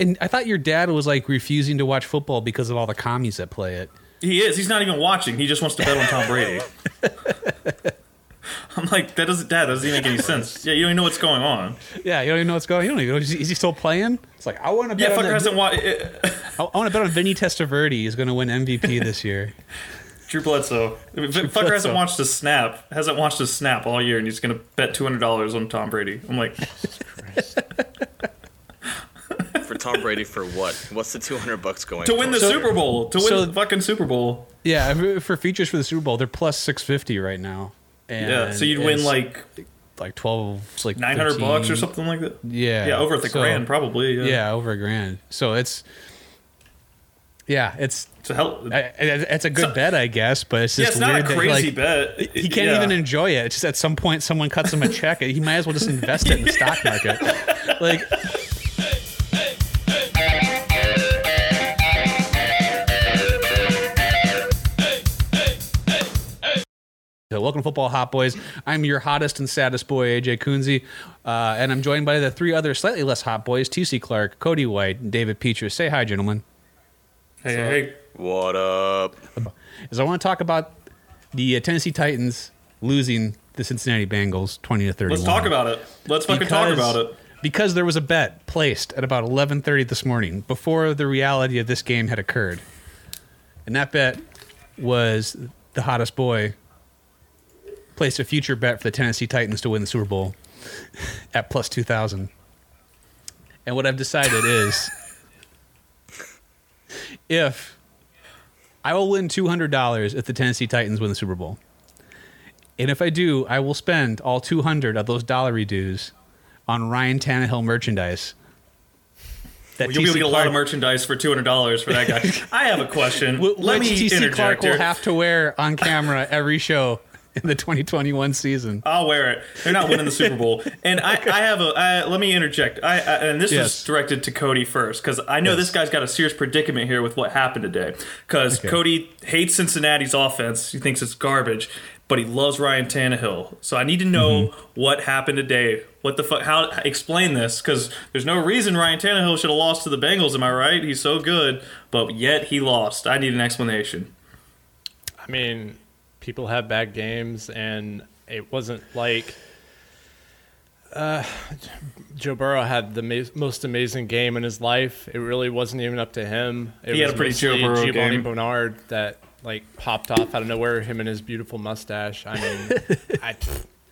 and I thought your dad was like refusing to watch football because of all the commies that play it. He is. He's not even watching. He just wants to bet on Tom Brady. I'm like, that doesn't, Dad, that doesn't even make any sense. Yeah, you don't even know what's going on. Yeah, you don't even know what's going. On. You don't even know. Is he, is he still playing? It's like I want to bet. Yeah, on fucker hasn't watched. I, I want to bet on Vinny Testaverde is going to win MVP this year. Drew Bledsoe. fucker Bledsoe. hasn't watched a snap. Hasn't watched a snap all year, and he's gonna bet two hundred dollars on Tom Brady. I'm like, Tom Brady for what? What's the 200 bucks going to win the So- Super Bowl. To win so- the fucking Super Bowl. Yeah, for- for futures for the Super Bowl, they're plus six fifty right now. And Yeah. So you'd win like like twelve, like nine hundred bucks or something like that. Yeah, Yeah, over the so- grand probably. Yeah. Yeah, over a grand. So it's yeah, it's So hell. I- I- it's a good So- bet, I guess. But it's yeah, just it's not a weird that, crazy like, bet. He can't Yeah. even enjoy it. It's just at some point someone cuts him a check. He might as well just invest it in the stock market. Like So welcome to Football Hot Boys. I'm your hottest and saddest boy, AJ Coonsey, uh, and I'm joined by the three other slightly less hot boys, TC Clark, Cody White, and David Peacher. Say hi, gentlemen. Hey, hey, hey. What up? Is I want to talk about the uh, Tennessee Titans losing the Cincinnati Bengals 20 to 30. Let's talk about it. Let's fucking talk about it. Because there was a bet placed at about 11:30 this morning before the reality of this game had occurred. And that bet was the hottest boy placed a future bet for the Tennessee Titans to win the Super Bowl at plus 2000. And what I've decided is if I will win $200 if the Tennessee Titans win the Super Bowl. And if I do, I will spend all 200 of those dollar dues on Ryan Tannehill merchandise. Well, you'll be able to get a lot of merchandise for two hundred dollars for that guy. I have a question. Let Which me TC Clark will have to wear on camera every show in the 2021 season. I'll wear it. They're not winning the Super Bowl. And I, I have a. I, let me interject. I, I and this Yes. is directed to Cody first because I know Yes. this guy's got a serious predicament here with what happened today. Because Okay. Cody hates Cincinnati's offense. He thinks it's garbage, but he loves Ryan Tannehill. So I need to know Mm-hmm. what happened today. What the fuck? How explain this? Because there's no reason Ryan Tannehill should have lost to the Bengals. Am I right? He's so good, but yet he lost. I need an explanation. I mean, people have bad games, and it wasn't like uh, Joe Burrow had the ma- most amazing game in his life. It really wasn't even up to him. It He had was a pretty Joe Burrow Giovani game. Bernard that like popped off out of nowhere. Him and his beautiful mustache. I mean, I.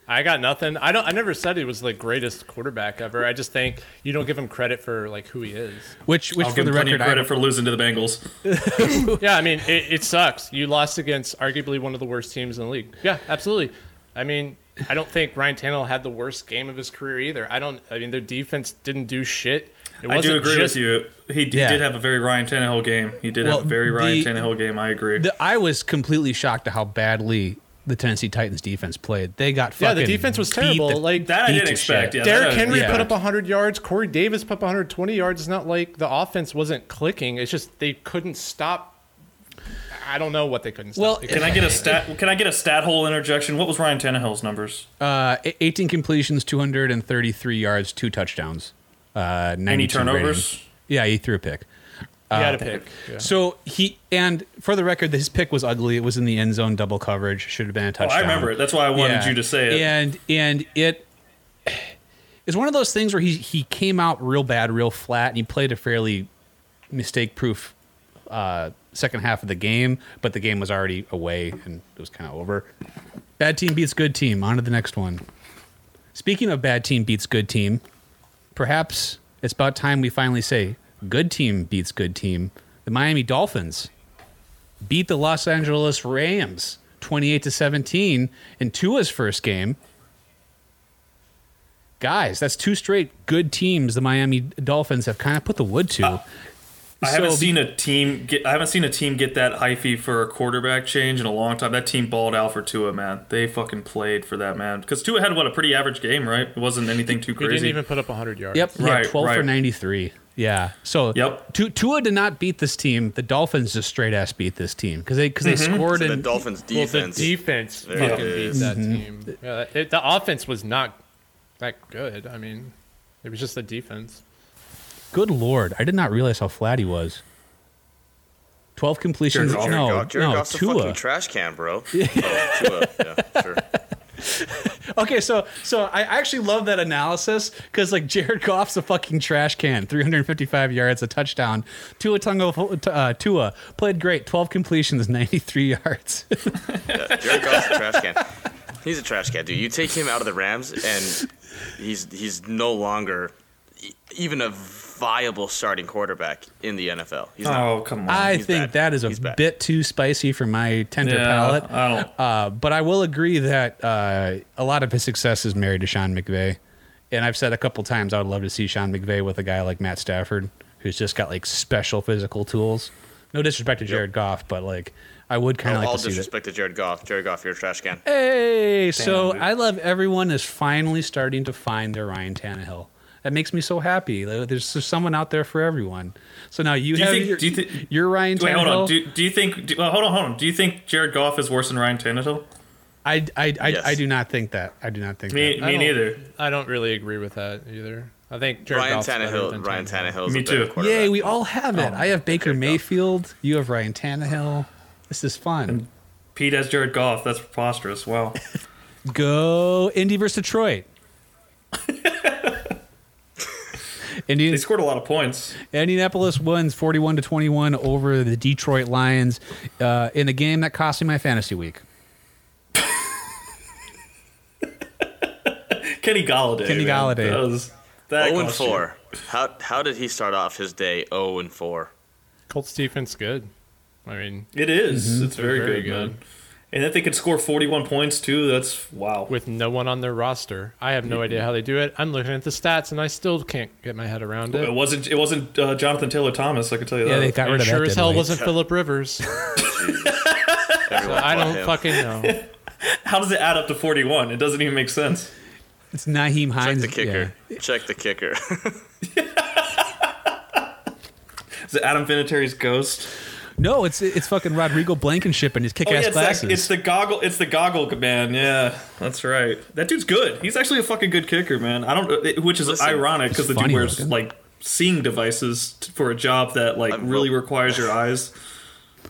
I got nothing. I don't. I never said he was the greatest quarterback ever. I just think you don't give him credit for like who he is. Which, which I'll for give the him record, credit I, for losing to the Bengals. Yeah, I mean, it, it sucks. You lost against arguably one of the worst teams in the league. Yeah, absolutely. I mean, I don't think Ryan Tannehill had the worst game of his career either. I don't. I mean, their defense didn't do shit. It I do agree just, with you. He, he Yeah. did have a very Ryan Tannehill game. He did Well, have a very Ryan the- Tannehill game. I agree. the, I was completely shocked at how badly the Tennessee Titans defense played. They got fucking. Yeah, the defense was terrible. the- like that I didn't expect. shit. Yeah, Derrick Henry yeah. put up 100 yards. Corey Davis put up 120 yards. It's not like the offense wasn't clicking. It's just they couldn't stop. I don't know what they couldn't stop. Well, They Can I get a stat? Can I get a stat hole interjection? What was Ryan Tannehill's numbers? Uh, 18 completions, 233 yards, two touchdowns. Uh, 92 Any rating. turnovers? Yeah, he threw a pick. He had a pick. Yeah. So he and for the record, his pick was ugly. It was in the end zone, double coverage. Should have been a Oh, touchdown. I remember it. That's why I wanted Yeah. you to say it. And and it is one of those things where he he came out real bad, real flat, and he played a fairly mistake proof uh, second half of the game, but the game was already away and it was kind of over. Bad team beats good team. On to the next one. Speaking of bad team beats good team, perhaps it's about time we finally say good team beats good team. The Miami Dolphins beat the Los Angeles Rams 28 to 17 in Tua's first game. Guys, that's two straight good teams the Miami Dolphins have kind of put the wood to. Uh, I haven't seen a team get. I haven't seen a team get that hyphy for a quarterback change in a long time. That team balled out for Tua, man. They fucking played for that man because Tua had what a pretty average game, right? It wasn't anything too crazy. He crazy. didn't even put up 100 yards. Yep, yeah, Right, 12 for 93. Yeah. So Yep. Tu- Tua did not beat this team. The Dolphins just straight ass beat this team because they because they Mm-hmm. scored The in Dolphins Well, defense. the defense There fucking beat that Mm-hmm. team. Yeah, it, the offense was not that good. I mean, it was just the defense. Good lord, I did not realize how flat he was. Twelve completions. Jared Goff. no, Jared Goff, Jared no, Goff's a Tua. fucking trash can, bro. oh, Tua, yeah, sure. Okay, so so I actually love that analysis because like Jared Goff's a fucking trash can, 355 yards, a touchdown. Tua Tungo, uh, Tua played great, 12 completions, 93 yards. Yeah, Jared Goff's a trash can. He's a trash can, dude. You take him out of the Rams, and he's he's no longer even a viable starting quarterback in the NFL. He's not. Oh come on. I He's think bad. that is a He's bad. bit too spicy for my tender Yeah, palate. I don't- Uh, but I will agree that uh, a lot of his success is married to Sean McVay. And I've said a couple times I would love to see Sean McVay with a guy like Matt Stafford, who's just got like special physical tools. No disrespect to Jared Goff, but like I would kind of like all to see that. disrespect to Jared Goff. Jared Goff, you're a trash can. Hey, so dude. I love everyone is finally starting to find their Ryan Tannehill. That makes me so happy. There's, there's someone out there for everyone. So now you Do you have think- your, do you thi- your Ryan Tannehill. Wait, hold on. Do, do you think? Do, well, hold on, hold on. Do you think Jared Goff is worse than Ryan Tannehill? I, I, I, Yes. I do not think that. I do not think Me, that. me don't- neither. I don't really agree with that either. I think Jared Ryan Goff's Tannehill. than Ryan Tannehill Me too. quarterback. Yay, we all have it. Oh, I have Baker Jared Goff. Mayfield. You have Ryan Tannehill. This is fun. Pete has Jared Goff. That's preposterous. Wow. Go Indy versus Detroit. They scored a lot of points. Indianapolis wins 41 to 21 over the Detroit Lions uh, in a game that cost me my fantasy week. Kenny Golladay. Kenny man. Golladay. That was that. 0 and cost you. 4. How how did he start off his day 0 and 4? Colts defense good. I mean, It is. It's very, Very good, good. man. And if they could score 41 points too, that's wow. with no one on their roster, I have no idea how they do it. I'm looking at the stats and I still can't get my head around it it. wasn't. It wasn't uh, Jonathan Taylor Thomas. I can tell you Yeah, that. they got rid And of sure that. as hell didn't they? wasn't Philip Rivers. So I don't him. fucking know. How does it add up to 41? It doesn't even make sense. It's Nyheim Check Hines. the kicker. yeah. Check the kicker. Is it Adam Vinatieri's ghost? No, it's it's fucking Rodrigo Blankenship and his Oh kick-ass yeah, it's, glasses. that, it's the goggle. It's the goggle man. Yeah, that's right. That dude's good. He's actually a fucking good kicker, man. I don't. it- Which is Listen, ironic because the dude wears looking. like seeing devices t- for a job that like I'm really real- requires your eyes.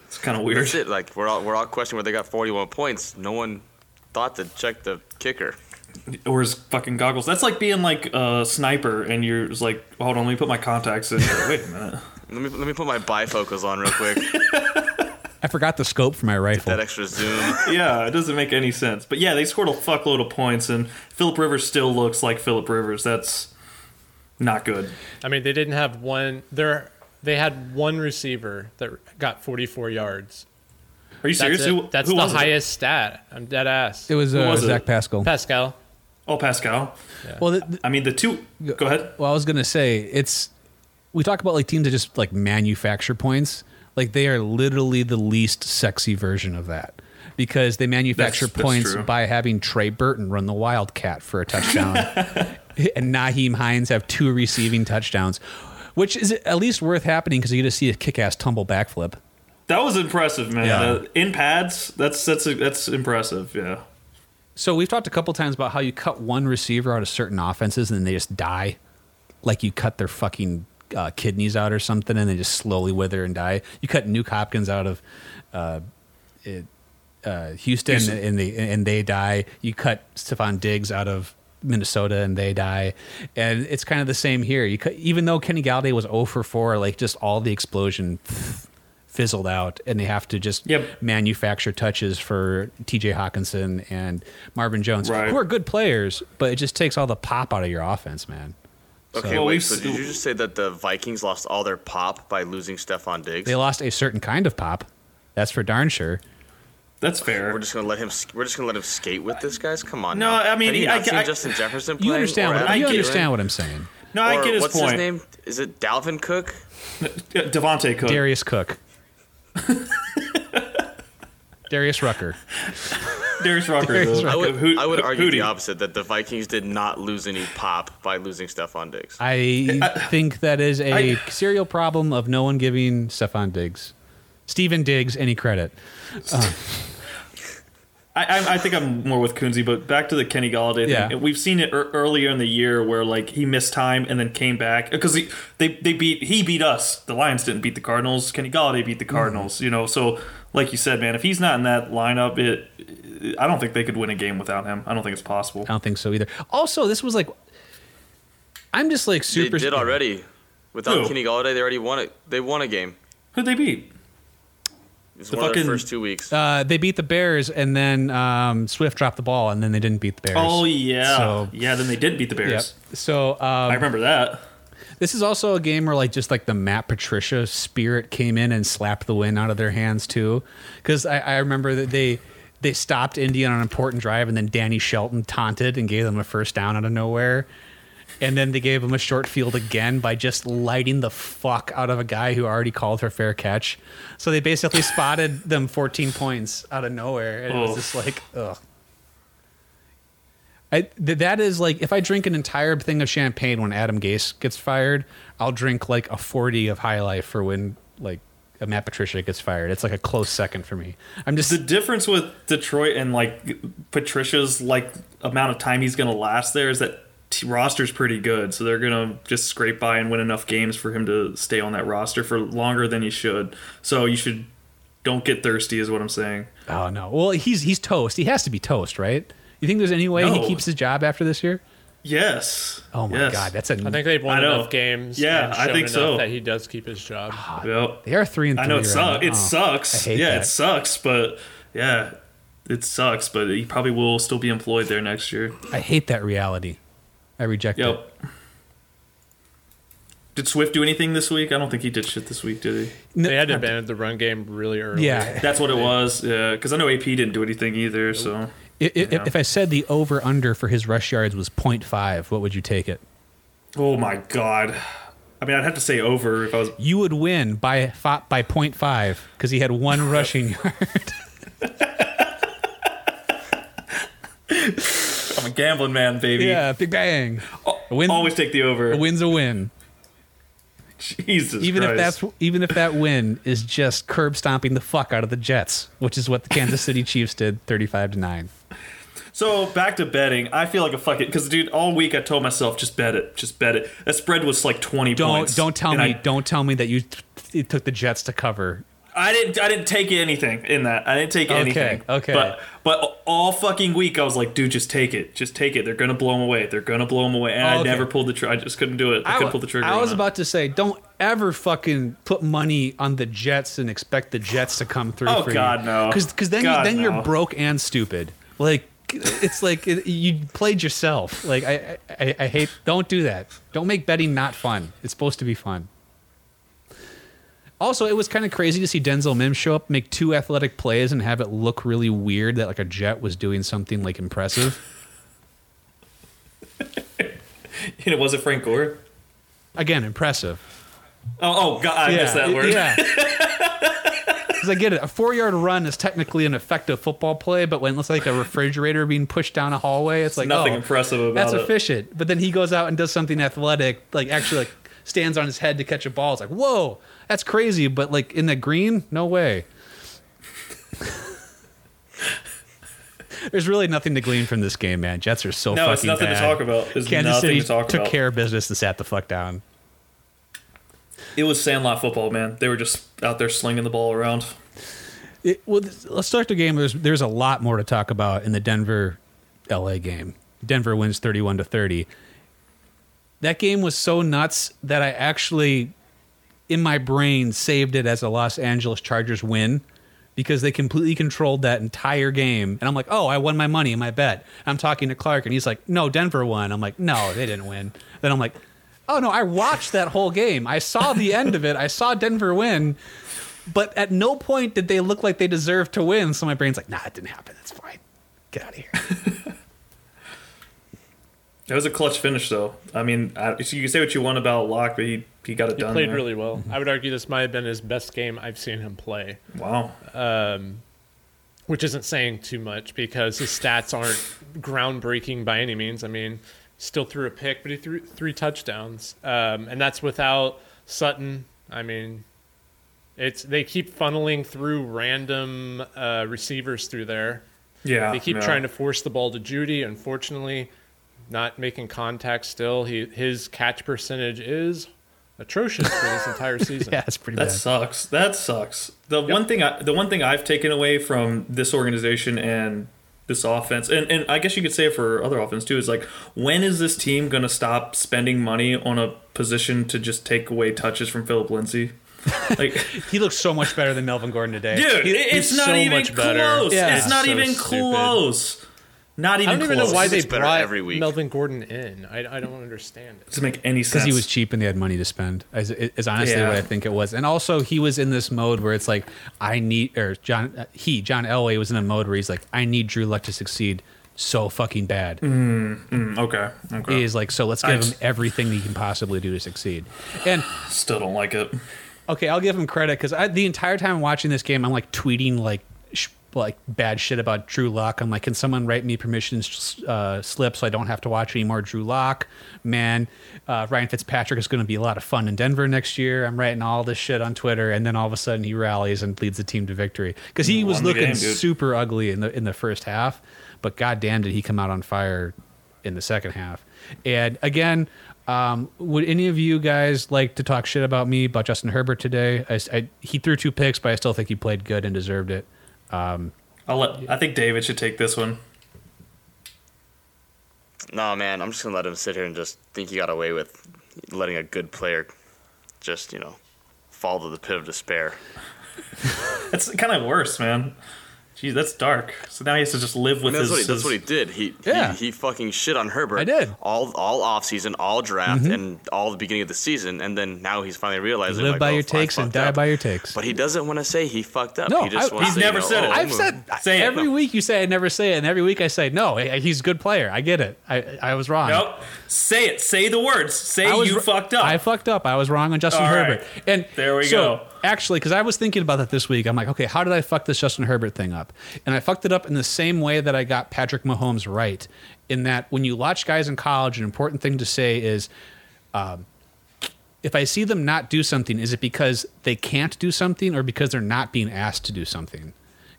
It's kind of weird. That's it. Like we're all we're all questioning where they got 41 points. No one thought to check the kicker. Or his fucking goggles. That's like being like a sniper and you're just like, hold on, let me put my contacts in. Wait a minute. Let me let me put my bifocals on real quick. I forgot the scope for my rifle. that extra zoom. Yeah, it doesn't make any sense. But yeah, they scored a fuckload of points, and Philip Rivers still looks like Philip Rivers. That's not good. I mean, they didn't have one. There, they had one receiver that got 44 yards. Are you serious? it. Who, That's who the was it? highest stat. I'm dead ass. It was, uh, was it? Zach Pascal. Pascal. Oh, Pascal. well, the, the- I mean, the two. Go ahead. well, I was gonna say it's. We talk about like teams that just like manufacture points. Like they are literally the least sexy version of that because they manufacture That's- that's points true. by having Trey Burton run the Wildcat for a touchdown, and Nyheim Hines have two receiving touchdowns, which is at least worth happening because you get to see a kick-ass tumble backflip. That was impressive, man. Yeah. Uh, in pads, that's that's that's impressive. Yeah. So we've talked a couple times about how you cut one receiver out of certain offenses and then they just die, like you cut their fucking uh, kidneys out or something and they just slowly wither and die. You cut Nuk Hopkins out of uh, it, uh, Houston, Houston. and they and they die. You cut Stefon Diggs out of Minnesota and they die, and it's kind of the same here. You cut, even though Kenny Golladay was 0 for 4, like just all the explosion fizzled out, and they have to just Yep. manufacture touches for T.J. Hockenson and Marvin Jones, Right. who are good players, but it just takes all the pop out of your offense, man. Okay, Well, wait. So did you just say that the Vikings lost all their pop by losing Stefon Diggs? They lost a certain kind of pop. That's for darn sure. That's fair. We're just gonna let him. We're just gonna let him skate with this, guys. Come on. No, now. I mean, Have you I- not seen I- Justin Jefferson You playing? understand what Adam you understand what I'm saying. no, I Or get his what's point. What's his name? Is it Dalvin Cook? Uh, Devontae Cook. Darius Cook. Darius Rucker. Darius Rucker. Darius Rucker. I would. Hoot- I would argue Hootie. the opposite. That the Vikings did not lose any pop by losing Stefon Diggs. I think that is a I- serial problem of no one giving Stephon Diggs, Stephen Diggs, any credit. I, I, I think I'm more with Kunzi, but back to the Kenny Golladay Yeah. thing. We've seen it ear earlier in the year where like he missed time and then came back because he they they beat he beat us. The Lions didn't beat the Cardinals. Kenny Golladay beat the Mm-hmm. Cardinals. You know, so like you said, man, if he's not in that lineup, it I don't think they could win a game without him. I don't think it's possible. I don't think so either. Also, this was like, I'm just like super. They super. did already. Without Who? Kenny Golladay, they already won it. They won a game. Who'd they beat? It was The one of their fucking- first two weeks. Uh, they beat the Bears, and then um, Swift dropped the ball, and then they didn't beat the Bears. Oh yeah, So- yeah. Then they did beat the Yep. Bears. So um, I remember that. This is also a game where like just like the Matt Patricia spirit came in and slapped the win out of their hands too, because I, I remember that they they stopped Indy on an important drive and then Danny Shelton taunted and gave them a first down out of nowhere, and then they gave him a short field again by just lighting the fuck out of a guy who already called for fair catch. So they basically spotted them 14 points out of nowhere, and it was just like ugh. I, th- that is like if I drink an entire thing of champagne when Adam Gase gets fired, I'll drink like a forty of High Life for when like Matt Patricia gets fired. It's like a close second for me. I'm just The difference with Detroit and like Patricia's like amount of time he's going to last there is that t- roster's pretty good, so they're going to just scrape by and win enough games for him to stay on that roster for longer than he should. So you should don't get thirsty, is what I'm saying. oh no. Well, he's he's toast. He has to be toast, right? You think there's any way he keeps his job after this year? Yes. Oh my Yes. god, that's a. I think they've won I enough games. Yeah, and I think so. That he does keep his job. Ah, yep. they are three and three. I know it right sucks. It Oh, sucks. I hate yeah, that. it sucks, but yeah, it sucks. But he probably will still be employed there next year. I hate that reality. I reject it. Yep. Did Swift do anything this week? I don't think he did shit this week, did he? No- They had to abandon the run game really early. Yeah. That's what it was. Yeah, because I know AP didn't do anything either. So I- I- Yeah. If I said the over under for his rush yards was 0.5, what would you take it? Oh my god. I mean, I'd have to say over if I was. You would win by by 0.5 because he had one rushing yard. I'm a gambling man, baby. yeah, big bang. Win, Always take the over. a win's a win. Jesus Even if that's even if that win is just curb stomping the fuck out of the Jets, which is what the Kansas City Chiefs did, 35 to nine. So back to betting. I feel like a fucking because dude, all week I told myself just bet it, just bet it. That spread was like twenty Don't points. don't tell me I, don't tell me that you t- took the Jets to cover. I didn't. I didn't take anything in that. I didn't take Okay, anything. okay. But but all fucking week I was like, dude, just take it, just take it. They're gonna blow them away. They're gonna blow them away. And I oh, Okay. never pulled the. trigger. I just couldn't do it. I, couldn't pull the trigger. I was it. about to say, don't ever fucking put money on the Jets and expect the Jets to come through Oh, for God, you. no. Because then you, then no. you're broke and stupid. Like it's like it, you played yourself. Like I, I I hate. Don't do that. Don't make betting not fun. It's supposed to be fun. Also, it was kind of crazy to see Denzel Mims show up, make two athletic plays, and have it look really weird that like a Jet was doing something like impressive. And it wasn't Frank Gore. Again, impressive. Oh, oh God, I missed that word. Yeah. Because I get it. A four yard run is technically an effective football play, but when it's like a refrigerator being pushed down a hallway, it's like Nothing oh, impressive about That's it. That's efficient. But then he goes out and does something athletic, like actually like stands on his head to catch a ball. It's like, whoa, that's crazy. But like in the green, no way. There's really nothing to glean from this game, man. Jets are so fucking No, fucking it's nothing bad. to talk about. There's Kansas nothing City to talk took about. care of business and sat the fuck down. It was Sandlot football, man. They were just out there slinging the ball around. It, well, let's start the game. There's there's a lot more to talk about in the Denver LA game. Denver wins 31 to 30. That game was so nuts that I actually in my brain saved it as a Los Angeles Chargers win because they completely controlled that entire game. And I'm like, "Oh, I won my money my bet." I'm talking to Clark and he's like, "No, Denver won." I'm like, "No, they didn't win." Then I'm like, "Oh no, I watched that whole game. I saw the end of it. I saw Denver win." But at no point did they look like they deserved to win. So my brain's like, nah, it didn't happen. That's fine. Get out of here. It was a clutch finish, though. I mean, I, so you can say what you want about Lock, but he, he got it He done. played there. really well. I would argue this might have been his best game I've seen him play, Wow. Um, which isn't saying too much because his stats aren't groundbreaking by any means. I mean, still threw a pick, but he threw three touchdowns, um, and that's without Sutton. I mean, it's they keep funneling through random uh, receivers through there, Yeah, They keep yeah. trying to force the ball to Jeudy. Unfortunately, not making contact still. He his catch percentage is atrocious for this entire season. Yeah, it's pretty That bad. sucks. That sucks. The one thing I, the one thing I've taken away from this organization and this offense, and, and I guess you could say it for other offense too, is like when is this team gonna stop spending money on a position to just take away touches from Philip Lindsay? Like, He looks so much better than Melvin Gordon today. dude, He- it's not so even much better. close. Yeah. It's not So even stupid. close. Not I even don't even close. know why they looks brought every week. Melvin Gordon in. I, I don't understand it. doesn't make any sense. because he was cheap and they had money to spend. Is, is honestly Yeah. what I think it was. And also he was in this mode where it's like I need or John uh, he John Elway was in a mode where he's like I need Drew Luck to succeed so fucking bad. Mm, okay. Okay. He's like so let's I give him everything he can possibly do to succeed. And Still don't like it. okay, I'll give him credit because the entire time watching this game, I'm like tweeting like sh- like bad shit about Drew Lock. I'm like, can someone write me permission uh, slip so I don't have to watch any more Drew Lock? Man, uh, Ryan Fitzpatrick is going to be a lot of fun in Denver next year. I'm writing all this shit on Twitter, and then all of a sudden he rallies and leads the team to victory because he was looking game, super ugly in the in the first half, but goddamn did he come out on fire in the second half. And again, um, would any of you guys like to talk shit about me about Justin Herbert today? I, I- he threw two picks, but I still think he played good and deserved it. Um, I'll let. I think David should take this one. No, man, I'm just gonna let him sit here and just think he got away with letting a good player just, you know, fall to the pit of despair. It's kind of worse, man. Jeez, that's dark. So now he has to just live with And that's his. what he, that's his- what he did. He, Yeah. he he fucking shit on Herbert. I did. Mm-hmm. all all off season, all draft, and all the beginning of the season, and then now he's finally realizing. Live like, by oh, your takes and die up. by your takes. But he doesn't want to say he fucked up. No, he just I- wants he's to say, never you know, said it. oh, I've said Say it. every week you say I never say it, and every week I say no. He's a good player. I get it. I I was wrong. Nope. Say it. Say the words. Say was you r- fucked up. I fucked up. I was wrong on Justin All Herbert. right. And There we so, go. Actually, because I was thinking about that this week, I'm like, okay, how did I fuck this Justin Herbert thing up? And I fucked it up in the same way that I got Patrick Mahomes right. In that, when you watch guys in college, an important thing to say is, um, if I see them not do something, is it because they can't do something or because they're not being asked to do something?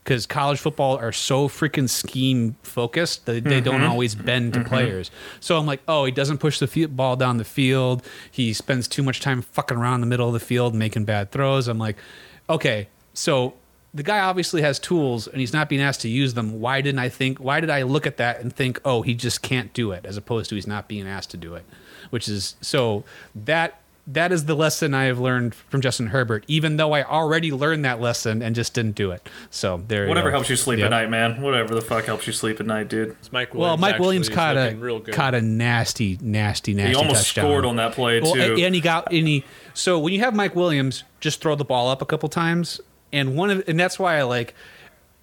Because college football are so freaking scheme focused that they don't mm-hmm. always bend to mm-hmm. players. So I'm like, oh, he doesn't push the fi- ball down the field. He spends too much time fucking around the middle of the field making bad throws. I'm like, okay, so the guy obviously has tools and he's not being asked to use them. Why didn't I think? Why did I look at that and think, oh, he just can't do it, as opposed to he's not being asked to do it, which is so that that is the lesson I have learned from Justin Herbert. Even though I already learned that lesson and just didn't do it. So there. you Whatever go. helps you sleep Yep. at night, man. Whatever the fuck helps you sleep at night, dude. It's Mike Well, Mike Williams caught a real good. caught a nasty, nasty, nasty. He almost touchdown. scored on that play Well, too. and he got and he. So when you have Mike Williams, just throw the ball up a couple times, and one of and that's why I like.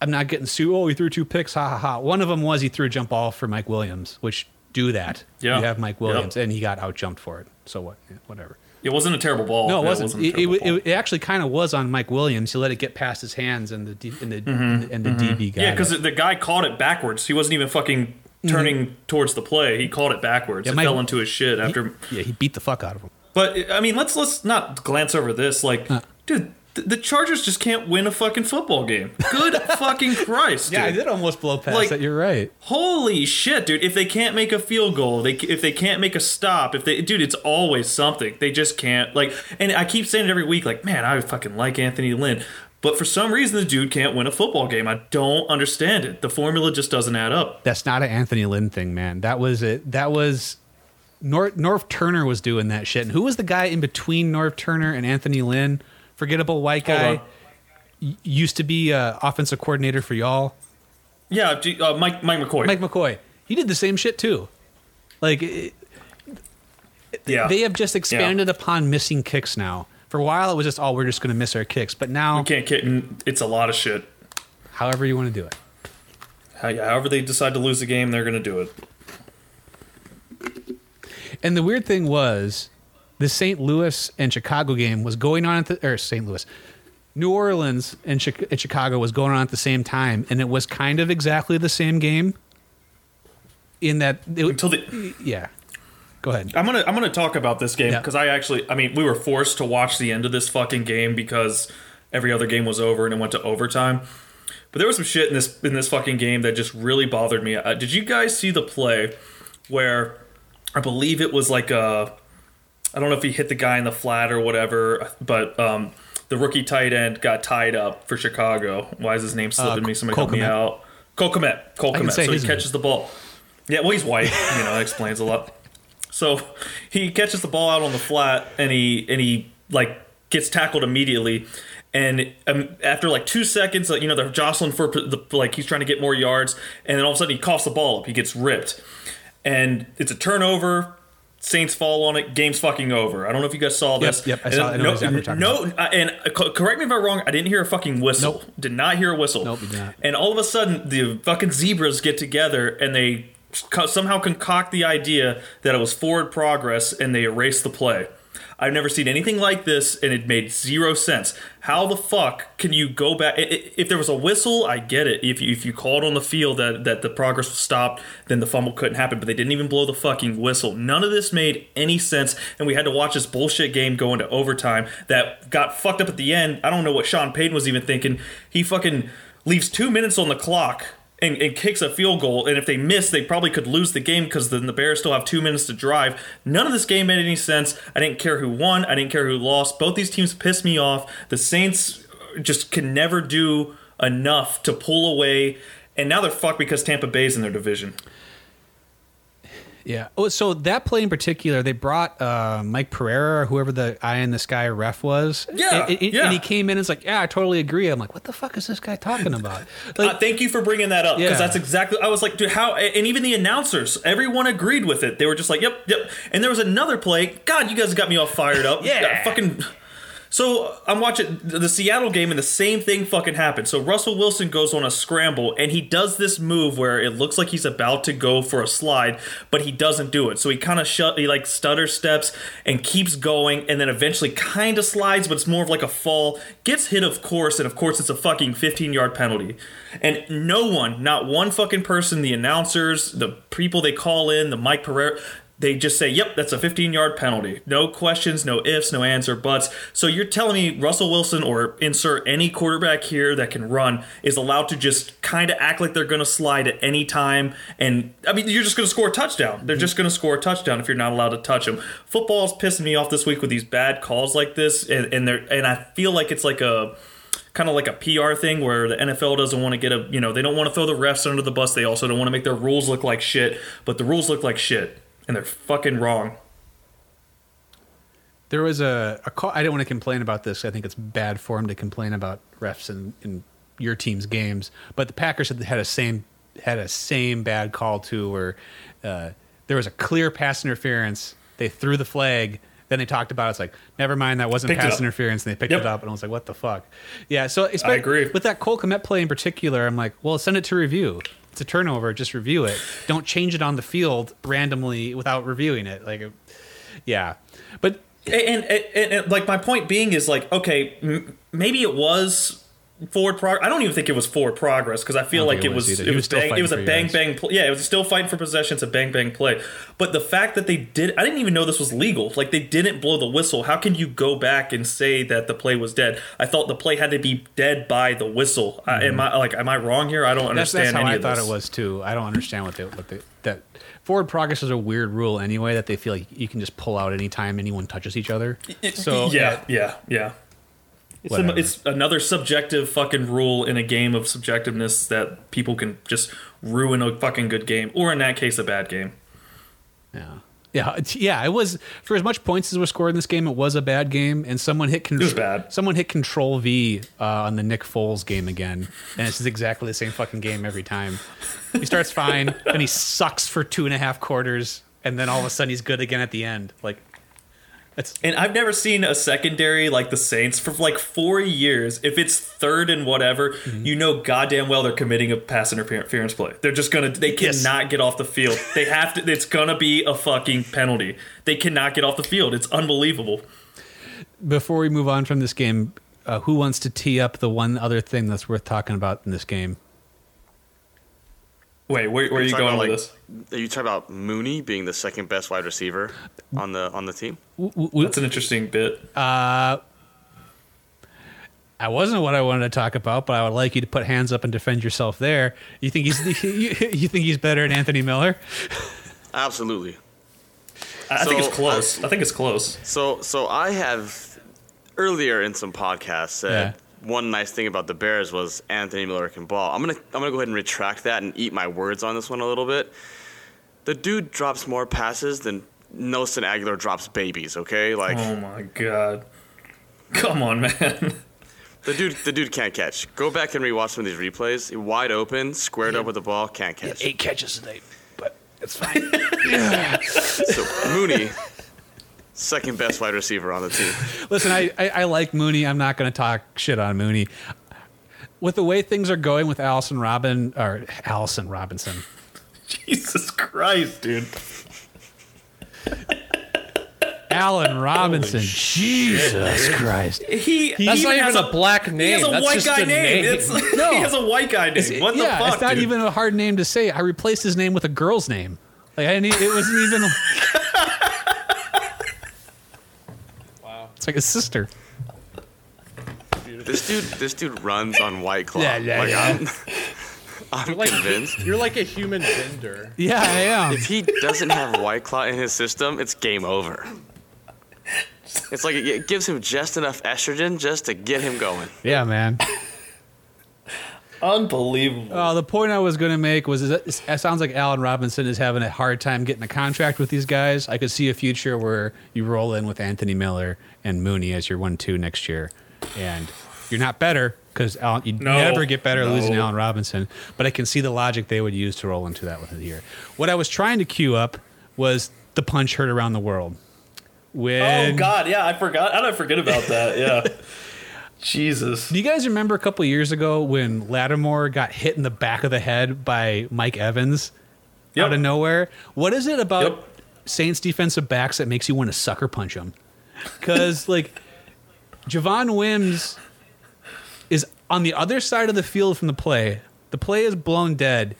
I'm not getting sued. Oh, he threw two picks. Ha ha ha. One of them was he threw a jump ball for Mike Williams, which do that. Yeah. You have Mike Yep. Williams, and he got out jumped for it. So what? Yeah, whatever. It wasn't a terrible ball. No, it wasn't. It, terrible it, it, it actually kind of was on Mike Williams. He let it get past his hands, and the mm-hmm. and the and the mm-hmm. DB got yeah, because the guy caught it backwards. He wasn't even fucking mm-hmm. turning towards the play. He caught it backwards. Yeah, it Mike- fell into his shit after. yeah, he beat the fuck out of him. But I mean, let's let's not glance over this. Like, uh. dude, th- the Chargers just can't win a fucking football game. Good fucking Christ, dude. Yeah, I did almost blow past Like- that. You're right. Holy shit, dude! If they can't make a field goal, they if they can't make a stop, if they dude, it's always something. They just can't like. And I keep saying it every week, like, man, I fucking like Anthony Lynn, but for some reason the dude can't win a football game. I don't understand it. The formula just doesn't add up. That's not an Anthony Lynn thing, man. That was it. That was North Norv Turner was doing that shit. And who was the guy in between Norv Turner and Anthony Lynn? Forgettable white guy. Used to be uh, offensive coordinator for y'all. Yeah, uh, Mike Mike McCoy. Mike McCoy. He did the same shit too. Like it, yeah, they have just expanded upon missing kicks now. For a while, it was just, oh, we're just going to miss our kicks. But now, you can't kick. It's a lot of shit. however you want to do it. However they decide to lose the game, they're gonna do it. And the weird thing was, the St. Louis and Chicago game was going on at the or St. Louis, New Orleans and, Chicago was going on at the same time, and it was kind of exactly the same game. In that, it, Until the yeah, go ahead. I'm gonna I'm gonna talk about this game Yeah. because I actually I mean we were forced to watch the end of this fucking game because every other game was over and it went to overtime. But there was some shit in this in this fucking game that just really bothered me. Uh, did you guys see the play where I believe it was like a I don't know if he hit the guy in the flat or whatever, but um, the rookie tight end got tied up for Chicago. Why is his name slipping Uh, me? Somebody Cole help me out. Cole Kmet. Cole Kmet. So he name. catches the ball. Yeah, well, he's white. You know, that explains a lot. So he catches the ball out on the flat, and he and he like gets tackled immediately. And um, after like two seconds, you know, they're jostling for the like he's trying to get more yards, and then all of a sudden he coughs the ball up. He gets ripped, and it's a turnover. Saints fall on it. Game's fucking over. I don't know if you guys saw this. yep, I And saw- then I know exactly what you're no, talking no, uh, and uh, correct me if I'm wrong. I didn't hear a fucking whistle. Nope. Did not hear a whistle. Nope, did not. And all of a sudden, the fucking zebras get together and they co- somehow concoct the idea that it was forward progress and they erase the play. I've never seen anything like this, and it made zero sense. How the fuck can you go back? If there was a whistle, I get it. If you, if you called on the field that, that the progress was stopped, then the fumble couldn't happen. But they didn't even blow the fucking whistle. None of this made any sense, and we had to watch this bullshit game go into overtime that got fucked up at the end. I don't know what Sean Payton was even thinking. He fucking leaves two minutes on the clock and, and kicks a field goal. And if they miss, they probably could lose the game because then the Bears still have two minutes to drive. None of this game made any sense. I didn't care who won. I didn't care who lost. Both these teams pissed me off. The Saints just can never do enough to pull away. And now they're fucked because Tampa Bay's in their division. Yeah. Oh, so that play in particular, they brought uh, Mike Pereira, or whoever the eye in the sky ref was. Yeah, And, and- yeah. and he came in and was like, "Yeah, I totally agree." I'm like, "What the fuck is this guy talking about?" Like, uh, thank you for bringing that up because Yeah. that's exactly. I was like, dude, how? And even the announcers, everyone agreed with it. They were just like, yep, yep. And there was another play. God, you guys got me all fired up. Yeah. fucking. So I'm watching the Seattle game, and the same thing fucking happened. So Russell Wilson goes on a scramble, and he does this move where it looks like he's about to go for a slide, but he doesn't do it. So he kind of shut, he like stutter steps and keeps going, and then eventually kind of slides, but it's more of like a fall. Gets hit, of course, and of course it's a fucking 15 yard penalty. And no one, not one fucking person, the announcers, the people they call in, the Mike Pereira they just say, "Yep, that's a 15-yard penalty. No questions, no ifs, no ands or buts." So you're telling me Russell Wilson or insert any quarterback here that can run is allowed to just kind of act like they're going to slide at any time and I mean, you're just going to score a touchdown. They're just going to score a touchdown if you're not allowed to touch them. Football's pissing me off this week with these bad calls like this and and and I feel like it's like a kind of like a PR thing where the NFL doesn't want to get a, you know, they don't want to throw the refs under the bus. They also don't want to make their rules look like shit, but the rules look like shit and they're fucking wrong. there was a, a call. I didn't want to complain about this. I think it's bad form to complain about refs in, in your team's games. But the Packers had, had a same had a same bad call too, where uh, there was a clear pass interference. They threw the flag. Then they talked about it. it's like never mind that wasn't Picked pass interference, and they picked Yep. it up, and I was like, what the fuck? Yeah. So it's I agree. with that Cole Kmet play in particular. I'm like, well, send it to review. It's a turnover. Just review it. Don't change it on the field randomly without reviewing it. Like, yeah. But And, and, and, and, like my point being is like okay, m- maybe it was forward progress. I don't even think it was forward progress because I feel I like it it was was it was, was bang, it was a bang bang play. Yeah, it was still fighting for possession. It's a bang bang play. But the fact that they did, I didn't even know this was legal. Like they didn't blow the whistle. How can you go back and say that the play was dead? I thought the play had to be dead by the whistle. I am I like am I wrong here? I don't Mm-hmm. that's, understand that's how I thought this. it was too. I don't understand what they what they that forward progress is a weird rule anyway that they feel like you can just pull out anytime anyone touches each other. So yeah, yeah, yeah. It's, it's another subjective fucking rule in a game of subjectiveness that people can just ruin a fucking good game, or in that case, a bad game. Yeah. Yeah, yeah, it was for as much points as were scored in this game. It was a bad game, and someone hit control. bad. Someone hit Control V uh, on the Nick Foles game again, and it's exactly the same fucking game every time. He starts fine, and he sucks for two and a half quarters, and then all of a sudden he's good again at the end. Like, it's And I've never seen a secondary like the Saints for like four years. If it's third and whatever, Mm-hmm. you know goddamn well they're committing a pass interference play. They're just gonna they Yes. cannot get off the field. They have to it's gonna be a fucking penalty. They cannot get off the field. It's unbelievable. before we move on from this game. Uh, who wants to tee up the one other thing that's worth talking about in this game? Wait, where, where are you Talking going about, with like, this? Are you talking about Mooney being the second best wide receiver on the on the team? W- w- That's an interesting bit. I I wasn't what I wanted to talk about, but I would like you to put hands up and defend yourself there. You think he's you, you think he's better than Anthony Miller? Absolutely. I I think it's close. Uh, I think it's close. So so I have earlier in some podcasts said one nice thing about the Bears was Anthony Miller can ball. I'm gonna I'm gonna go ahead and retract that and eat my words on this one a little bit. The dude drops more passes than Nelson Agholor drops babies. Okay, like Oh my god. Come on, man. the dude the dude can't catch. Go back and rewatch some of these replays. Wide open, squared up with the ball, can't catch. Eight catches today, but it's fine. So Mooney, second best wide receiver on the team. Listen, I, I, I like Mooney. I'm not going to talk shit on Mooney. With the way things are going with Allison Robin or Allison Robinson, Jesus Christ, dude. Allen Robinson, Jesus Christ. He, he That's not has even a black name. He name. has a That's white just guy a name. name. It's, No. He has a white guy name. what the yeah, fuck? it's not dude? even a hard name to say. I replaced his name with a girl's name. Like I didn't, it wasn't even. Wow. It's like a sister. This dude this dude runs on White Claw. Yeah, yeah, like, yeah. I'm, I'm Like convinced. you're like a human bender. Yeah, I am. If he doesn't have White Claw in his system, it's game over. It's like it- it gives him just enough estrogen just to get him going. Yeah, man. Unbelievable. Uh, the point I was going to make was that it sounds like Allen Robinson is having a hard time getting a contract with these guys. I could see a future where you roll in with Anthony Miller and Mooney as your one-two next year, and you're not better because you No. never get better No. losing Allen Robinson. But I can see the logic they would use to roll into that with it here. What I was trying to cue up was the punch heard around the world. When, oh God, yeah, I forgot. How did I forget about that? Yeah. Jesus. Do you guys remember a couple years ago when Lattimore got hit in the back of the head by Mike Evans Yep. out of nowhere? What is it about Yep. Saints defensive backs that makes you want to sucker punch them? Because like Javon Wims is on the other side of the field from the play. The play is blown dead.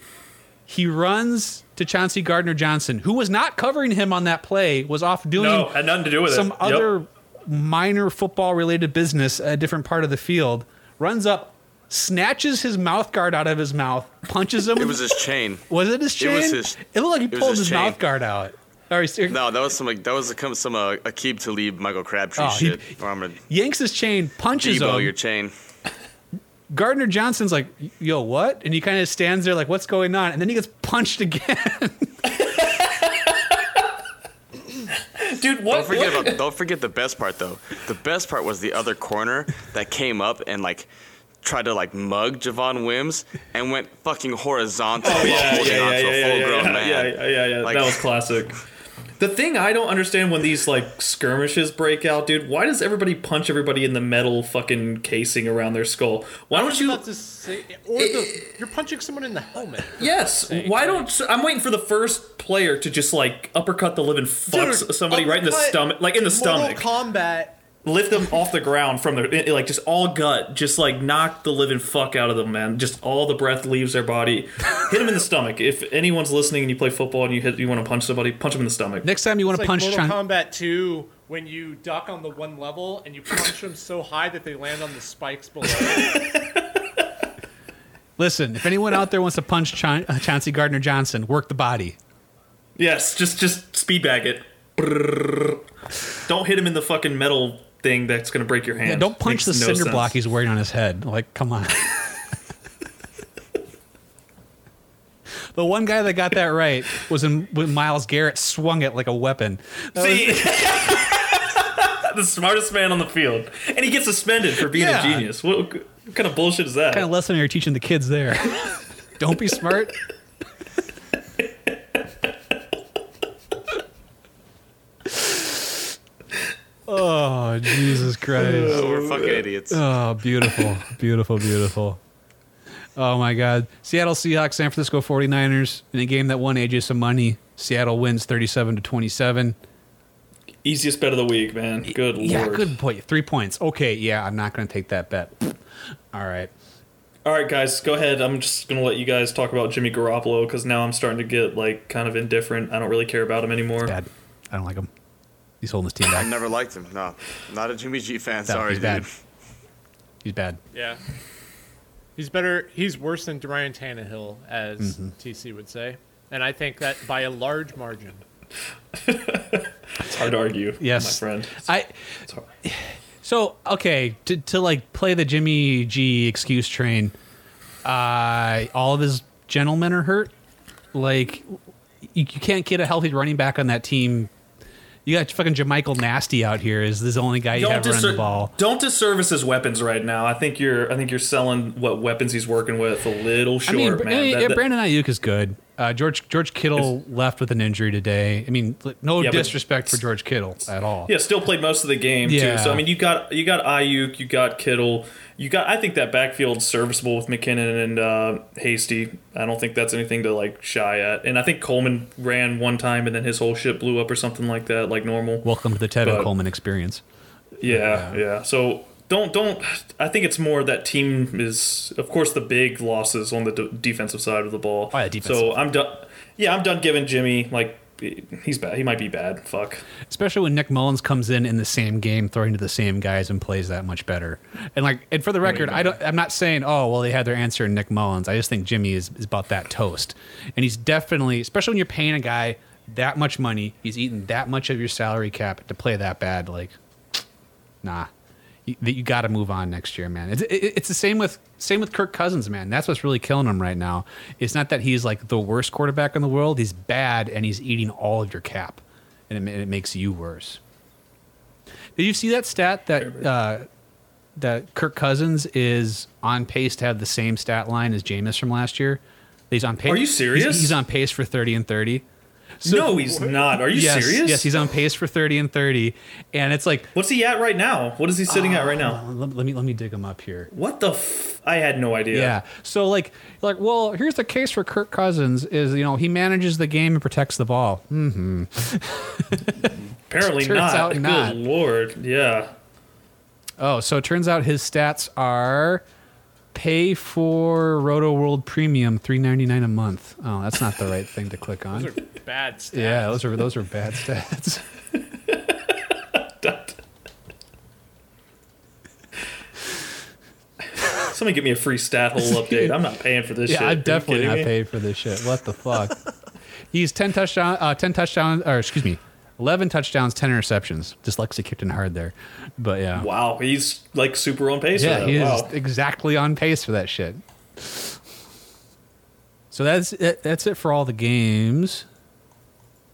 He runs to Chauncey Gardner Johnson, who was not covering him on that play, was off doing No, had nothing to do with some it. Yep. other minor football related business at a different part of the field, runs up, snatches his mouth guard out of his mouth, punches him. It was his chain. Was it his chain? it was his- It looked like he pulled his his, mouth guard out. Or he No, that was some like that was some uh, Aqib Talib, Michael Crabtree Oh, shit. I'm yanks his chain, punches Debo him. your chain. Gardner Johnson's like, "Yo, what?" And he kind of stands there like, "What's going on?" And then he gets punched again. Dude, what? Don't forget what? about don't forget the best part though. The best part was the other corner that came up and like tried to like mug Javon Wims and went fucking horizontal Oh, while yeah, holding yeah, onto yeah, a yeah, full yeah, grown yeah, man. yeah, yeah, yeah. Like- that was classic. The thing I don't understand when these like skirmishes break out, dude, why does everybody punch everybody in the metal fucking casing around their skull? Why don't you? About to say, or the, you're punching someone in the helmet. Yes. Why don't I'm waiting for the first player to just like uppercut the living fuck Dude, somebody right in the stomach, like in the Mortal stomach, Kombat. Lift them off the ground from their like just all gut, just like knock the living fuck out of them, man. Just all the breath leaves their body. Hit them in the stomach. If anyone's listening and you play football and you hit, you want to punch somebody, punch them in the stomach. Next time you want to like punch Mortal Chauncey. Kombat 2 when you duck on the one level and you punch them so high that they land on the spikes below. Listen, if anyone out there wants to punch Chaun- uh, Chauncey Gardner Johnson, work the body. Yes, just just speed bag it. Brrrr. Don't hit him in the fucking metal thing that's gonna break your hand. Yeah, don't punch Makes the no cinder sense. block he's wearing on his head. Like, come on. the one guy that got that right was in, when Myles Garrett swung it like a weapon. That See, the smartest man on the field, and he gets suspended for being Yeah. a genius. What, what kind of bullshit is that? kind of lesson you're teaching the kids there. Don't be smart. oh, Jesus Christ. So we're fucking idiots. Oh, beautiful. beautiful, beautiful. Oh, my God. Seattle Seahawks, San Francisco 49ers in a game that won AJ some money. Seattle wins 37 to 27. Easiest bet of the week, man. Good Yeah, lord. good point. Three points. Okay, yeah, I'm not going to take that bet. All right. All right, guys, go ahead. I'm just gonna let you guys talk about Jimmy Garoppolo because now I'm starting to get like kind of indifferent. I don't really care about him anymore. Bad. I don't like him. He's holding his team back. I back. never liked him. No, not a Jimmy G fan. No, Sorry, he's bad. dude. He's bad. Yeah. He's better. He's worse than Ryan Tannehill, as TC would say, and I think that by a large margin. It's hard to argue, Yes. my friend. I It's so okay to to like play the Jimmy G excuse train. Uh, all of his gentlemen are hurt. Like you, you can't get a healthy running back on that team. You got fucking Jamycal Nasty out here. Is this the only guy you have running the ball? don't disservice his weapons right now. I think you're I think you're selling what weapons he's working with a little short, I mean, man. That- that- Brandon Aiyuk is good. Uh, George George Kittle left with an injury today. I mean, no Yeah, disrespect for George Kittle at all. Yeah, still played most of the game Yeah. too. So I mean, you got you got Aiyuk, you got Kittle, you got. I think that backfield's serviceable with McKinnon and uh, Hasty. I don't think that's anything to like shy at. And I think Coleman ran one time and then his whole shit blew up or something like that, like normal. Welcome to the Tevin But- Coleman experience. Yeah, yeah. So don't don't. I think it's more that team is, of course, the big losses on the d- defensive side of the ball. Oh, yeah, defense. So I'm done. Yeah, I'm done giving Jimmy like he's bad. He might be bad. Fuck. especially when Nick Mullens comes in in the same game, throwing to the same guys and plays that much better. And like, and for the record, I don't. I'm not saying, oh, well, they had their answer in Nick Mullens. I just think Jimmy is, is about that toast, and he's definitely, especially when you're paying a guy that much money, he's eating that much of your salary cap to play that bad. Like, nah, that you got to move on next year, man. It's it, it's the same with same with Kirk Cousins, man. That's what's really killing him right now. It's not that he's like the worst quarterback in the world. He's bad and he's eating all of your cap, and it, it makes you worse. Did you see that stat that uh, that Kirk Cousins is on pace to have the same stat line as Jameis from last year? He's on pace. Are you he's- serious? He's, on pace for thirty and thirty. So- no, he's not. Are you yes, serious? Yes, he's on pace for thirty and thirty, and it's like What's he at right now? What is he sitting at right now? uh, let, let me let me dig him up here. What the? F- I had no idea. Yeah. So like like well, here's the case for Kirk Cousins is you know he manages the game and protects the ball. Mhm. Apparently Turns not. out Good not. lord. Yeah. Oh, so it turns out his stats are pay for Roto World Premium three ninety nine a month. Oh, that's not the right thing to click on. Those are bad stats. Yeah, those are those are bad stats. Somebody give me a free stat hole update. I'm not paying for this shit. yeah, Are I'm definitely not me? paid for this shit. What the fuck? He's ten touchdown, uh, ten touchdowns, or excuse me, eleven touchdowns, ten interceptions. Dyslexia kicked in hard there, but yeah, Wow, he's like super on pace. yeah, for that. he is exactly on pace for that shit. So that's it, that's it for all the games.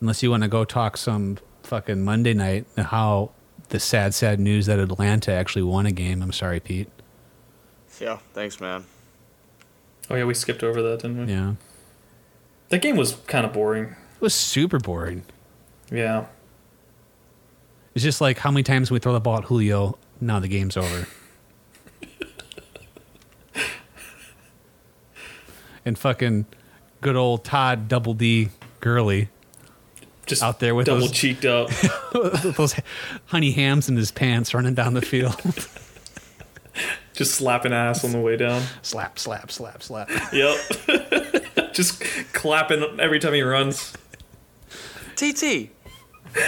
Unless you want to go talk some fucking Monday night how the sad, sad news that Atlanta actually won a game. I'm sorry, Pete. Yeah, thanks, man. Oh yeah, we skipped over that, didn't we? Yeah, That game was kind of boring. it was super boring. Yeah. It's just like how many times we throw the ball at Julio. Now the game's over. and fucking good old Todd Double D Gurley, Just Out there with double those- cheeked up. those honey hams in his pants running down the field. just slapping ass on the way down. slap, slap, slap, slap. Yep. just clapping every time he runs. TT,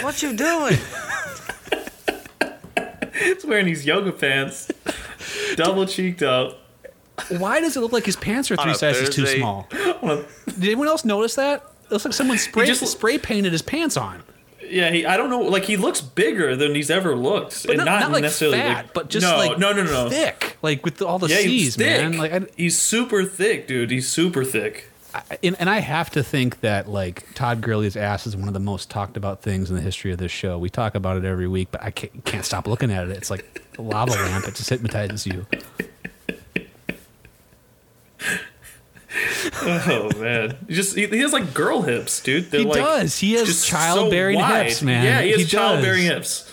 what you doing? He's wearing these yoga pants. Double cheeked up. Why does it look like his pants are three a sizes too small? Did anyone else notice that? It looks like someone spray, just- spray painted his pants on. Yeah, he, I don't know. Like he looks bigger than he's ever looked, But and not, not like necessarily fat, like- but just no, like no, no, no, no. thick, like with all the Yeah, C's, man. Like, I, he's super thick, dude. He's super thick. I, and, and I have to think that like Todd Gurley's ass is one of the most talked about things in the history of this show. We talk about it every week, but I can't, can't stop looking at it. It's like a lava lamp; it just hypnotizes you. Oh man, he just he, he has like girl hips, dude. They're He like does. He has just childbearing wide. hips, man. Yeah, he has He does. childbearing hips.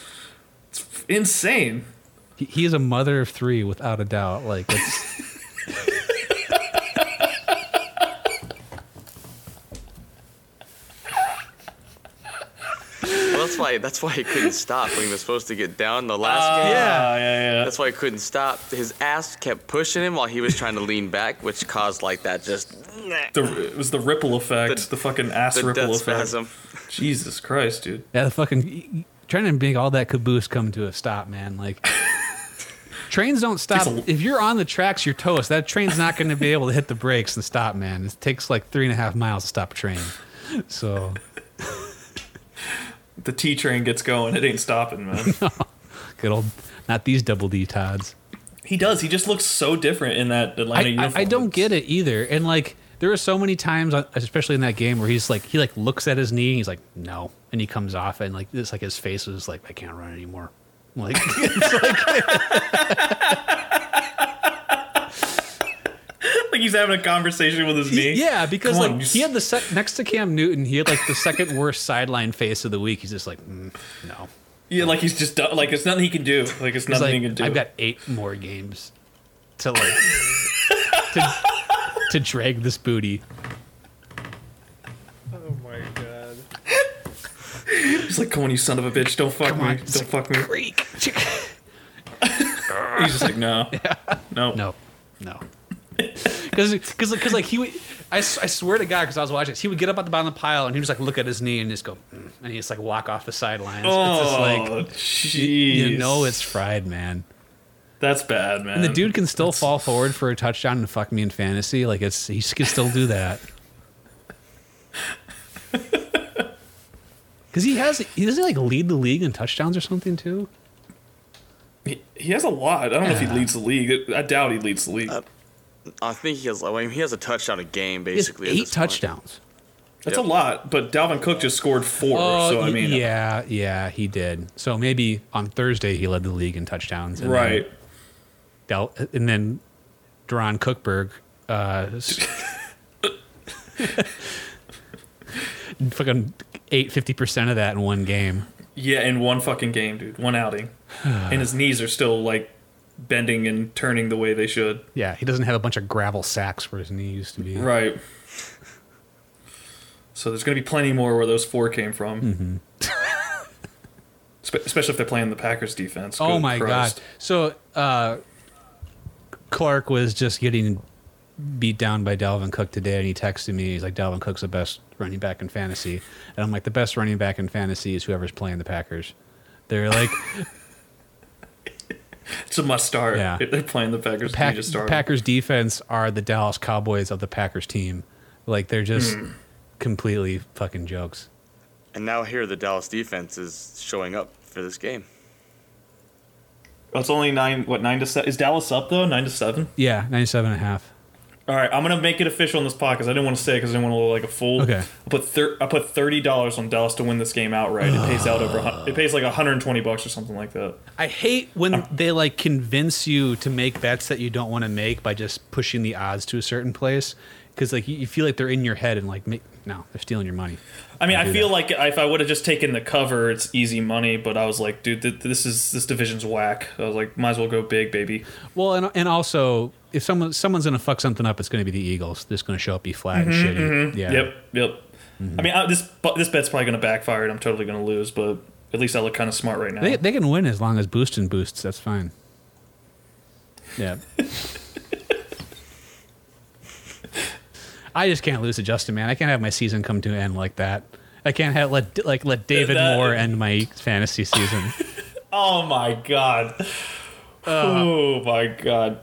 It's insane. He, he is a mother of three, without a doubt. Like it's. Why that's why he couldn't stop when he was supposed to get down the last Ah, game. yeah, yeah, yeah. That's why he couldn't stop. His ass kept pushing him while he was trying to lean back, which caused like that just The, it was the ripple effect, The- the, fucking ass the ripple death effect. spasm. Jesus Christ, dude. Yeah, the fucking trying to make all that caboose come to a stop, man. Like Trains don't stop. A- If you're on the tracks, you're toast. That train's not going to be able to hit the brakes and stop, man. It takes like three and a half miles to stop a train. So The T train gets going. It ain't stopping, man. good old, not these double D Tods. he does. He just looks so different in that Atlanta I, I, uniform. I don't get it either. And like, there are so many times, uh, especially in that game, where he's like, he like looks at his knee, and he's like, no, and he comes off, and like, it's like his face is like, I can't run anymore. Like, it's like like he's having a conversation with his knee. yeah, because Come like on, he s- had the sec- next to Cam Newton, he had like the second worst sideline face of the week. He's just like, mm, no. Yeah, like he's just done, like it's nothing he can do. Like it's He's nothing like, he can do. I've got eight more games to like to, to drag this booty. Oh my god. He's like, come on, you son of a bitch, don't fuck Come me, on, don't fuck me. Creak. He's just like, no, no, No, no. Because, because, like he would, I swear to God, because I was watching this, he would get up at the bottom of the pile and he would just like look at his knee and just go, mm, and he just like walk off the sidelines. it's just Oh, like jeez. you know it's fried, man. that's bad, man. And the dude can still fall forward for a touchdown and fuck me in fantasy. Like it's he can still do that. Because he has, he doesn't like lead the league in touchdowns or something too. he, he has a lot. I don't know if he leads the league. I doubt he leads the league. I think he has. I mean, he has a touchdown a game He has basically. at eight this point. touchdowns. That's Yep. a lot. But Dalvin Cook just scored four. Oh, so I y- mean, yeah, yeah, he did. So maybe on Thursday he led the league in touchdowns. And right. Then Del- and then Duran Cookberg, uh, fucking ate fifty percent of that in one game. Yeah, in one fucking game, dude. One outing, and his knees are still like bending and turning the way they should. Yeah, he doesn't have a bunch of gravel sacks where his knee used to be. Right. So there's going to be plenty more where those four came from. Spe- Especially if they're playing the Packers defense. Oh my Christ. god! So uh, Clark was just getting beat down by Dalvin Cook today, and he texted me. He's like, "Dalvin Cook's the best running back in fantasy," and I'm like, "The best running back in fantasy is whoever's playing the Packers." They're like, It's a must start. Yeah. If they're playing the Packers, Pack- you just start. Packers defense are the Dallas Cowboys of the Packers team. Like they're just Hmm. completely fucking jokes. And now here the Dallas defense is showing up for this game. Oh, it's only nine. What nine to seven? Is Dallas up though? Nine to seven. Yeah, 97 and a half. All right, I'm gonna make it official in this podcast. I didn't want to say because I didn't want to look like a fool. Okay. I put thir- I put thirty dollars on Dallas to win this game outright. It pays out over. a hun- It pays like 120 bucks or something like that. I hate when they like convince you to make bets that you don't want to make by just pushing the odds to a certain place because like you, you feel like they're in your head and like make, no, they're stealing your money. I mean, I do feel that. like if I would have just taken the cover, it's easy money. But I was like, dude, th- this is this division's whack. I was like, might as well go big, baby. Well, and and also if someone someone's gonna fuck something up, it's gonna be the Eagles. They're just gonna show up be flat and mm-hmm, shitty. Mm-hmm. Yeah. Mm-hmm, Yep, yep. Mm-hmm. I mean, I, this this bet's probably gonna backfire, and I'm totally gonna lose. But at least I look kind of smart right now. They they can win as long as boosting boosts. That's fine. Yeah. I just can't lose to Justin, man. I can't have my season come to an end like that. I can't have let like let David That- Moore end my fantasy season. Oh my god. Uh, oh my god.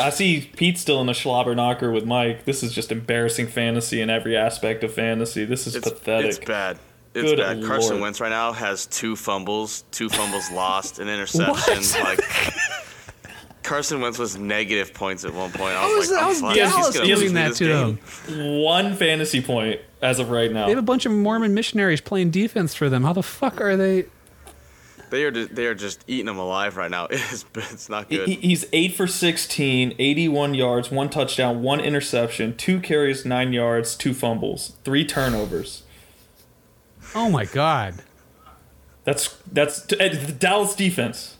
I see Pete still in the slobber knocker with Mike. This is just embarrassing fantasy in every aspect of fantasy. This is It's, pathetic. it's bad. It's Good bad. Carson Lord. Wentz right now has two fumbles, two fumbles lost, an interception. Like Carson Wentz was negative points at one point. I How was is- like, how I'm is. Dallas He's gonna doing lose me that this to game. them? One fantasy point as of right now. They have a bunch of Mormon missionaries playing defense for them. How the fuck are they? They are they are just eating them alive right now. It is it's not good. He- He's 8 for 16, 81 yards, one touchdown, one interception, two carries, 9 yards, two fumbles, three turnovers. Oh my god! That's that's the Dallas defense.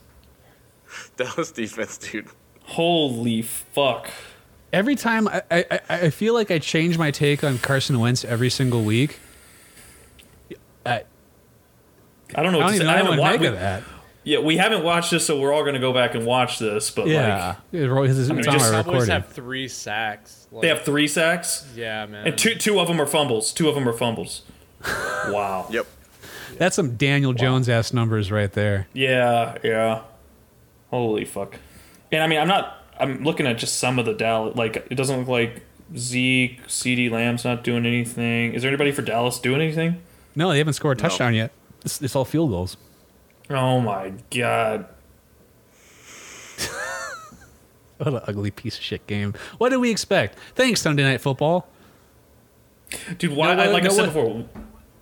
Dallas defense, dude. Holy fuck. Every time I, I, I- I feel like I change my take on Carson Wentz every single week. I, I don't know I what don't to even say. know I haven't what to wa- make of that. Yeah, we haven't watched this, so we're all gonna go back and watch this. But Yeah, like, it's, it's, mean, it's just- Cowboys recording. have three sacks. Like, they have three sacks, yeah, man. and two two of them are fumbles. Two of them are fumbles. wow. Yep. That's some Daniel Jones ass numbers right there. Yeah, yeah. Holy fuck! And I mean, I'm not. I'm looking at just some of the Dallas. Like, it doesn't look like Zeke, CeeDee Lamb's not doing anything. Is there anybody for Dallas doing anything? No, they haven't scored a No. touchdown yet. It's, it's all field goals. Oh my god! What an ugly piece of shit game. What did we expect? Thanks, Sunday Night Football. Dude, why? No, I, like I said what- before,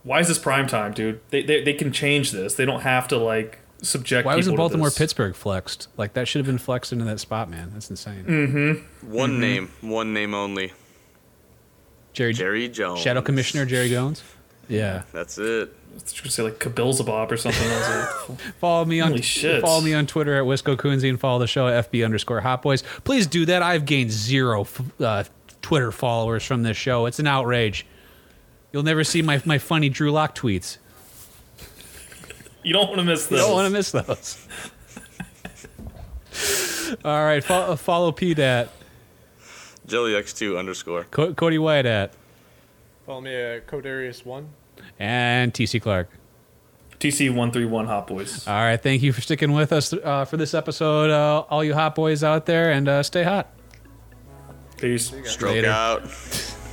why is this prime time, dude? They, they they can change this. They don't have to like subject. Why wasn't people to Baltimore. Pittsburgh flexed? Like that should have been flexed into that spot, man. That's insane. Mm-hmm. One mm-hmm. name, one name only. Jerry, Jerry Jones. Shadow Commissioner Jerry Jones. Yeah. That's it. I was gonna say like Kabilzabop or something. I was like, Follow me on shit. follow me on Twitter at Wisco Coonsy and follow the show at FB underscore Hot Boys. Please do that. I've gained zero uh, Twitter followers from this show. It's an outrage. You'll never see my, my funny Drew Lock tweets. you don't want to miss those. You this. don't want to miss those. All right, fo- uh, follow Pete at JellyX2 underscore. Co- Cody White at Follow me at Codarius1. And TC Clark. TC one three one Hot Boys. All right, thank you for sticking with us uh, for this episode, uh, all you hot boys out there, and uh, stay hot. Peace. Stroke Later. out.